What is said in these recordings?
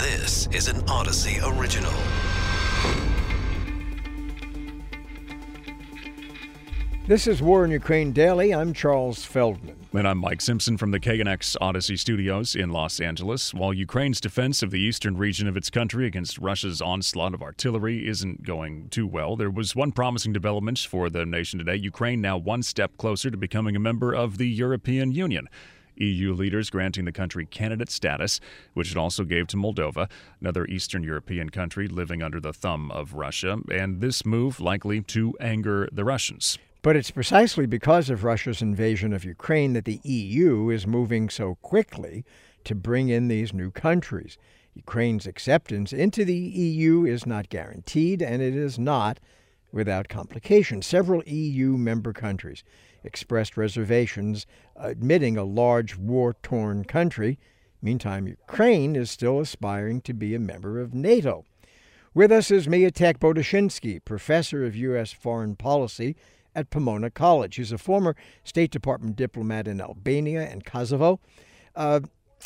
This is an Audacy original. This is War in Ukraine Daily. I'm Charles Feldman. And I'm Mike Simpson from the KNX Audacy Studios in Los Angeles. While Ukraine's defense of the eastern region of its country against Russia's onslaught of artillery isn't going too well, there was one promising development for the nation today. Ukraine now one step closer to becoming a member of the European Union. EU leaders granting the country candidate status, which it also gave to Moldova, another Eastern European country living under the thumb of Russia, and this move likely to anger the Russians. But it's precisely because of Russia's invasion of Ukraine that the EU is moving so quickly to bring in these new countries. Ukraine's acceptance into the EU is not guaranteed, and it is not without complication. Several EU member countries expressed reservations admitting a large war torn country. Meantime, Ukraine is still aspiring to be a member of NATO. With us is Mietek Boduszynski, professor of U.S. foreign policy at Pomona College. He's a former State Department diplomat in Albania and Kosovo. Uh,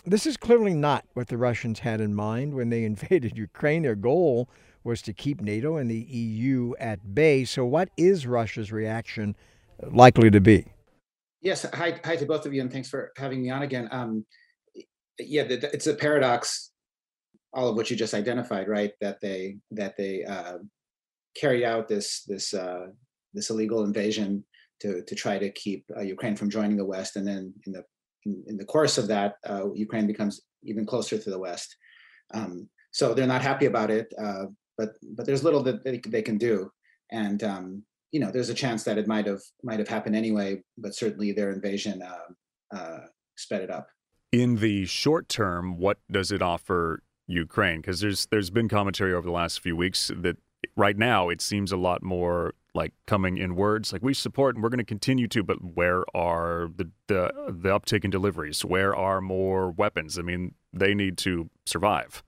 this is clearly not what the Russians had in mind when they invaded Ukraine. Their goal was to keep NATO and the EU at bay. So, what is Russia's reaction likely to be? Yes, hi, hi to both of you, and thanks for having me on again. Um, yeah, it's a paradox, all of which you just identified, right? That they that they uh, out this this uh, this illegal invasion to to try to keep uh, Ukraine from joining the West, and then in the in, in the course of that, uh, Ukraine becomes even closer to the West. Um, so they're not happy about it, uh, but but there's little that they, they can do, and um, you know there's a chance that it might have might have happened anyway, but certainly their invasion uh, uh, sped it up. In the short term, what does it offer Ukraine? Because there's there's been commentary over the last few weeks that right now it seems a lot more like coming in words like we support and we're going to continue to but where are the, the the uptick in deliveries where are more weapons i mean they need to survive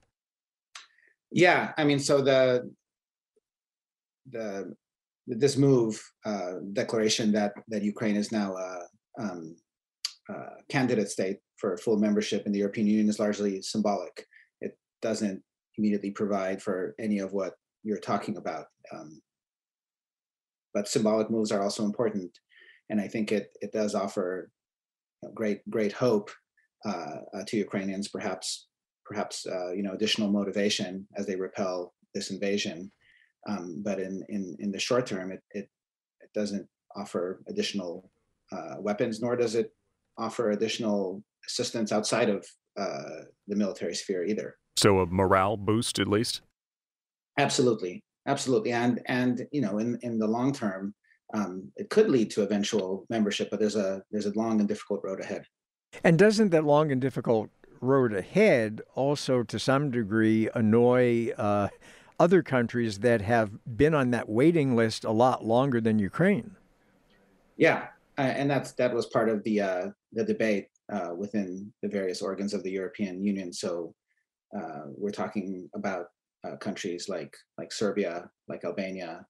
yeah i mean so the the this move uh, declaration that that ukraine is now a um, uh, candidate state for full membership in the european union is largely symbolic. It doesn't immediately provide for any of what you're talking about um, but symbolic moves are also important, and I think it it does offer great great hope uh, uh, to Ukrainians, perhaps perhaps uh, you know additional motivation as they repel this invasion. Um, but in, in in the short term, it it, it doesn't offer additional uh, weapons, nor does it offer additional assistance outside of uh, the military sphere either. So a morale boost, at least. Absolutely, absolutely and and you know in in the long term um, it could lead to eventual membership but there's a there's a long and difficult road ahead and doesn't that long and difficult road ahead also to some degree annoy uh, other countries that have been on that waiting list a lot longer than ukraine. Yeah uh, and that's that was part of the uh, the debate uh, within the various organs of the european union. So uh, we're talking about uh, countries like like Serbia, like Albania,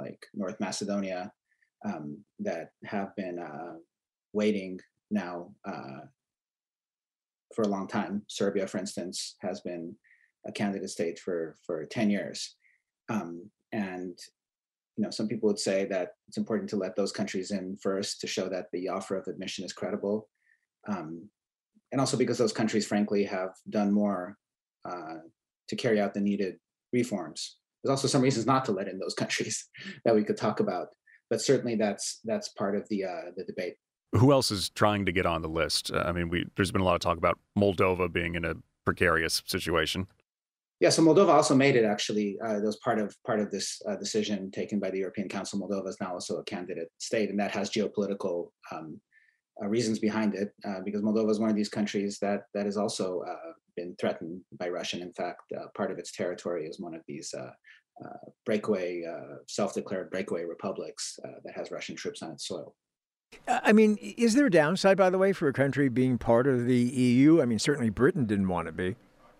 like North Macedonia, um, that have been uh, waiting now uh, for a long time. Serbia, for instance, has been a candidate state for for ten years, um, and you know some people would say that it's important to let those countries in first to show that the offer of admission is credible, um, and also because those countries, frankly, have done more uh, to carry out the needed reforms. There's also some reasons not to let in those countries that we could talk about, but certainly that's that's part of the uh, the debate. Who else is trying to get on the list? Uh, I mean, we, there's been a lot of talk about Moldova being in a precarious situation. Yeah, so Moldova also made it. Actually, uh, that was part of part of this uh, decision taken by the European Council. Moldova is now also a candidate state, and that has geopolitical um, uh, reasons behind it, uh, because Moldova is one of these countries that that has also uh, been threatened by Russia. In fact, part of its territory is one of these breakaway, self-declared breakaway republics that has Russian troops on its soil. I mean, is there a downside, by the way, for a country being part of the EU? I mean, certainly Britain didn't want to be.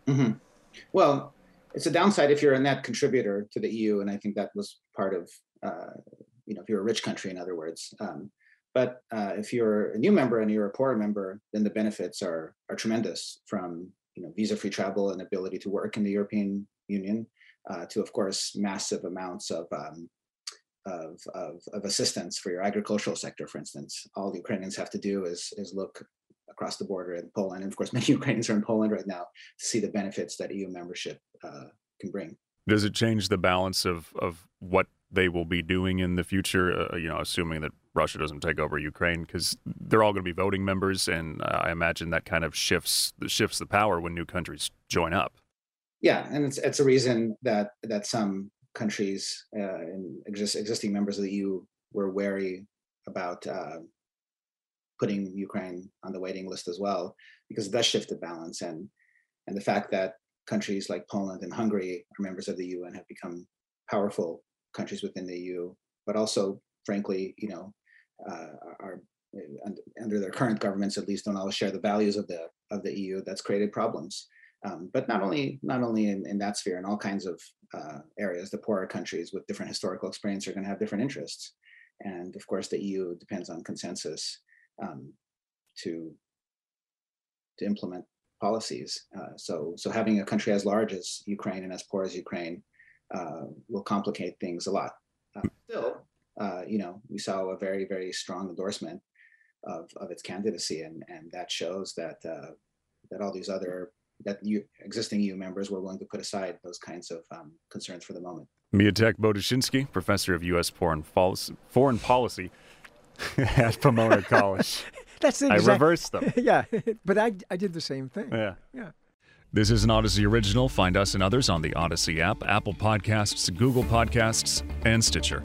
Mm-hmm. Well, it's a downside if you're a net contributor to the EU, and I think that was part of, you know, if you're a rich country, in other words. Um, but uh, if you're a new member and you're a poorer member, then the benefits are are tremendous from you know visa-free travel and ability to work in the European Union, uh, to of course massive amounts of, um, of, of of assistance for your agricultural sector, for instance. All the Ukrainians have to do is is look across the border in Poland, and of course many Ukrainians are in Poland right now to see the benefits that EU membership uh, can bring. Does it change the balance of of what they will be doing in the future? Uh, you know, assuming that Russia doesn't take over Ukraine, because they're all going to be voting members, and uh, I imagine that kind of shifts shifts the power when new countries join up. Yeah, and it's it's a reason that that some countries uh, and exist, existing members of the EU were wary about uh, putting Ukraine on the waiting list as well, because it does shift the balance and and the fact that countries like Poland and Hungary are members of the EU and have become powerful countries within the EU, but also, frankly, you know, uh, are uh, under their current governments at least don't always share the values of the of the EU. That's created problems. Um, but not only not only in, in that sphere, in all kinds of uh, areas, the poorer countries with different historical experience are going to have different interests, and of course, the EU depends on consensus um, to to implement policies. Uh, so so having a country as large as Ukraine and as poor as Ukraine uh, will complicate things a lot. Uh, still, uh, you know, we saw a very, very strong endorsement of, of its candidacy, and, and that shows that uh, that all these other that EU, existing EU members were willing to put aside those kinds of um, concerns for the moment. Mietek Boduszynski, professor of U.S. foreign policy, foreign policy at Pomona College. That's the I reversed them. yeah, but I, I did the same thing. Yeah. Yeah. This is an Audacy original. Find us and others on the Audacy app, Apple Podcasts, Google Podcasts, and Stitcher.